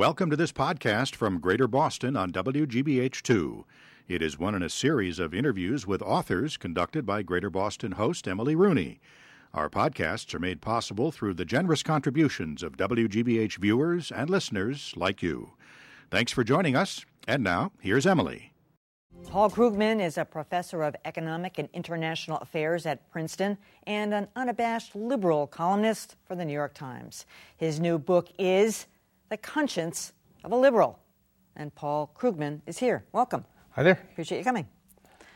Welcome to this podcast from Greater Boston on WGBH2. It is one in a series of interviews with authors conducted by Greater Boston host Emily Rooney. Our podcasts are made possible through the generous contributions of WGBH viewers and listeners like you. Thanks for joining us. And now, here's Emily. Paul Krugman is a professor of economic and international affairs at Princeton and an unabashed liberal columnist for the New York Times. His new book is The Conscience of a Liberal. And Paul Krugman is here. Welcome. Hi there. Appreciate you coming.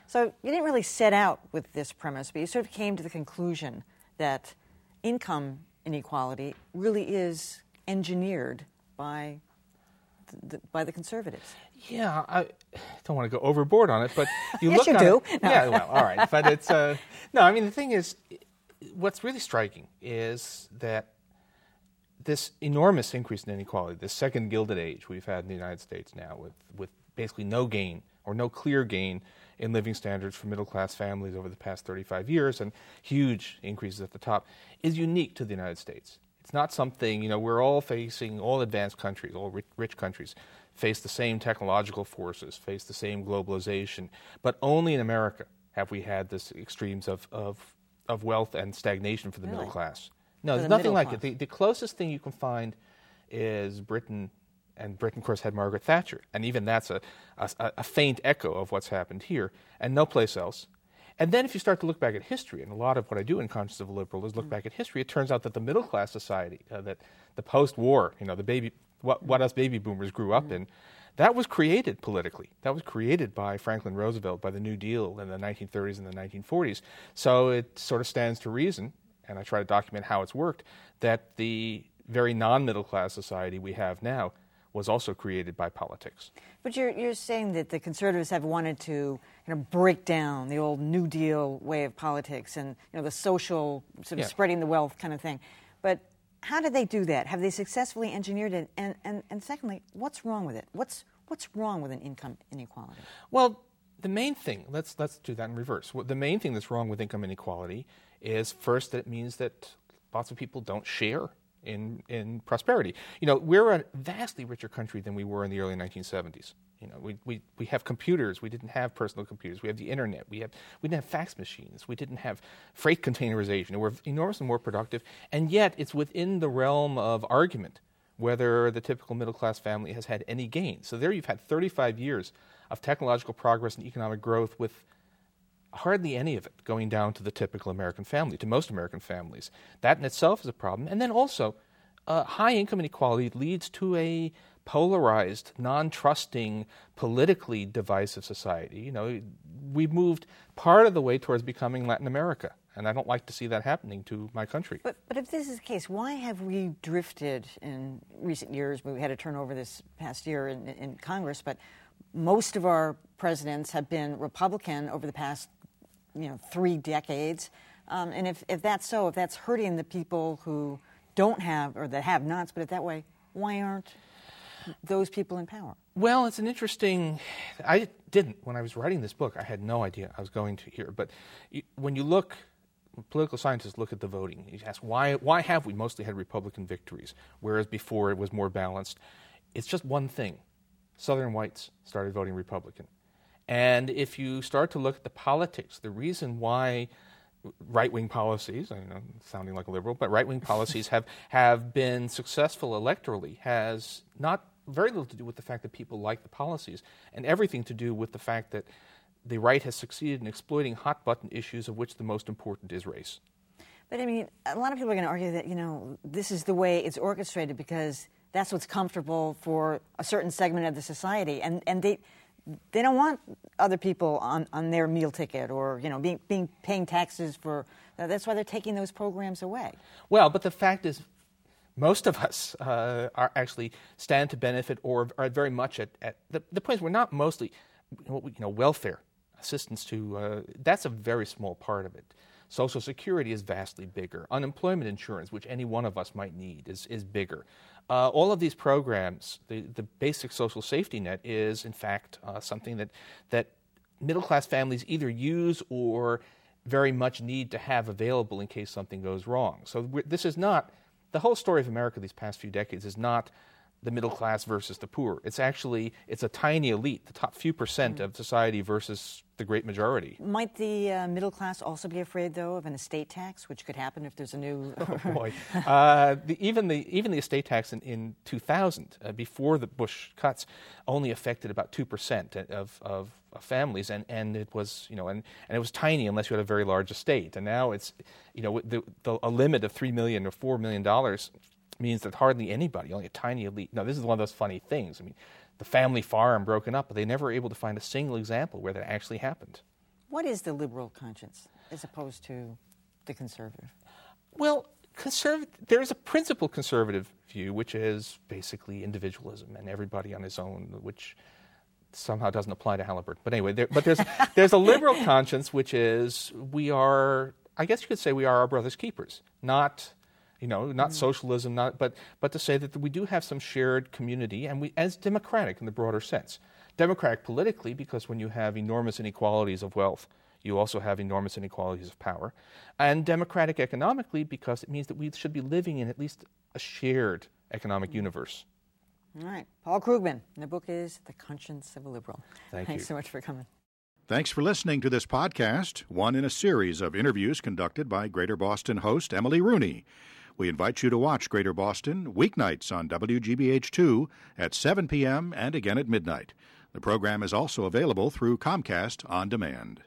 So, you didn't really set out with this premise, but you sort of came to the conclusion that income inequality really is engineered by the, by the conservatives. Yeah, I don't want to go overboard on it, but you yes, look you on do. It, yeah, well, all right, but it's uh, no. I mean, the thing is, what's really striking is that this enormous increase in inequality, this second Gilded Age we've had in the United States now, with with basically no gain or no clear gain in living standards for middle class families over the past 35 years and huge increases at the top, is unique to the United States. It's not something, you know, we're all facing, all advanced countries, all rich, rich countries face the same technological forces, face the same globalization, but only in America have we had this extremes of, of, of wealth and stagnation for the Really? middle class. No, there's the nothing like it. The, the closest thing you can find is Britain, and Britain, of course, had Margaret Thatcher, and even that's a, a, a faint echo of what's happened here, and no place else. And then if you start to look back at history, and a lot of what I do in Conscience of a Liberal is look back at history, it turns out that the middle class society, uh, that the post-war, you know, the baby, what, what us baby boomers grew up in, that was created politically. That was created by Franklin Roosevelt, by the New Deal in the 1930s and the 1940s. So it sort of stands to reason, and I try to document how it's worked, that the very non-middle class society we have now was also created by politics. But you're, you're saying that the conservatives have wanted to you know, break down the old New Deal way of politics and you know, the social sort of Yeah. spreading the wealth kind of thing. But how did they do that? Have they successfully engineered it? And, and, and secondly, what's wrong with it? What's, what's wrong with an income inequality? Well, the main thing, let's, let's do that in reverse. The main thing that's wrong with income inequality is first that it means that lots of people don't share in, in prosperity. You know, we're a vastly richer country than we were in the early 1970s. You know, we, we, we have computers. We didn't have personal computers. We have the internet. We, have, we didn't have fax machines. We didn't have freight containerization. We're enormously more productive. And yet, it's within the realm of argument whether the typical middle class family has had any gain. So there you've had 35 years of technological progress and economic growth with hardly any of it going down to the typical American family, to most American families. That in itself is a problem. And then also, uh, high income inequality leads to a polarized, non trusting, politically divisive society. You know, we've moved part of the way towards becoming Latin America. And I don't like to see that happening to my country. But, but if this is the case, why have we drifted in recent years? We had a turnover this past year in, in Congress, but most of our presidents have been Republican over the past, you know, three decades. Um, and if, if that's so, if that's hurting the people who don't have, or that have nots, but it that way, why aren't those people in power? Well, it's an interesting. I didn't when I was writing this book. I had no idea I was going to here. But when you look, political scientists look at the voting. You ask why? Why have we mostly had Republican victories, whereas before it was more balanced? It's just one thing: Southern whites started voting Republican, and if you start to look at the politics, the reason why right-wing policies, I know sounding like a liberal, but right-wing policies have, have been successful electorally has not very little to do with the fact that people like the policies and everything to do with the fact that the right has succeeded in exploiting hot-button issues of which the most important is race. But I mean, a lot of people are going to argue that, you know, this is the way it's orchestrated because that's what's comfortable for a certain segment of the society. And, and they, they don't want other people on, on their meal ticket or, you know, being, being paying taxes for. That's why they're taking those programs away. Well, but the fact is, most of us uh, are actually stand to benefit or are very much at, at the, the point is we're not mostly you know welfare assistance to uh, that's a very small part of it. Social security is vastly bigger. Unemployment insurance which any one of us might need is, is bigger. Uh, all of these programs the, the basic social safety net is in fact uh, something that that middle class families either use or very much need to have available in case something goes wrong. So this is not the whole story of America these past few decades is not the middle class versus the poor. It's actually it's a tiny elite, the top few percent mm. of society versus the great majority. Might the uh, middle class also be afraid, though, of an estate tax, which could happen if there's a new? oh boy, uh, the, even the even the estate tax in, in 2000, uh, before the Bush cuts, only affected about two percent of, of families, and, and it was you know and, and it was tiny unless you had a very large estate, and now it's you know the, the, a limit of three million or four million dollars means that hardly anybody, only a tiny elite. Now this is one of those funny things. I mean the family farm broken up, but they never were able to find a single example where that actually happened. What is the liberal conscience as opposed to the conservative? Well, conserv- there's a principal conservative view, which is basically individualism and everybody on his own, which somehow doesn't apply to Halliburton. But anyway, there, but there's, there's a liberal conscience, which is we are, I guess you could say we are our brother's keepers, not you know, not mm. socialism, not, but, but to say that we do have some shared community and we, as democratic in the broader sense. Democratic politically, because when you have enormous inequalities of wealth, you also have enormous inequalities of power. And democratic economically, because it means that we should be living in at least a shared economic mm. universe. All right. Paul Krugman. The book is The Conscience of a Liberal. Thank Thanks you. so much for coming. Thanks for listening to this podcast, one in a series of interviews conducted by Greater Boston host Emily Rooney. We invite you to watch Greater Boston weeknights on WGBH2 at 7 p.m. and again at midnight. The program is also available through Comcast On Demand.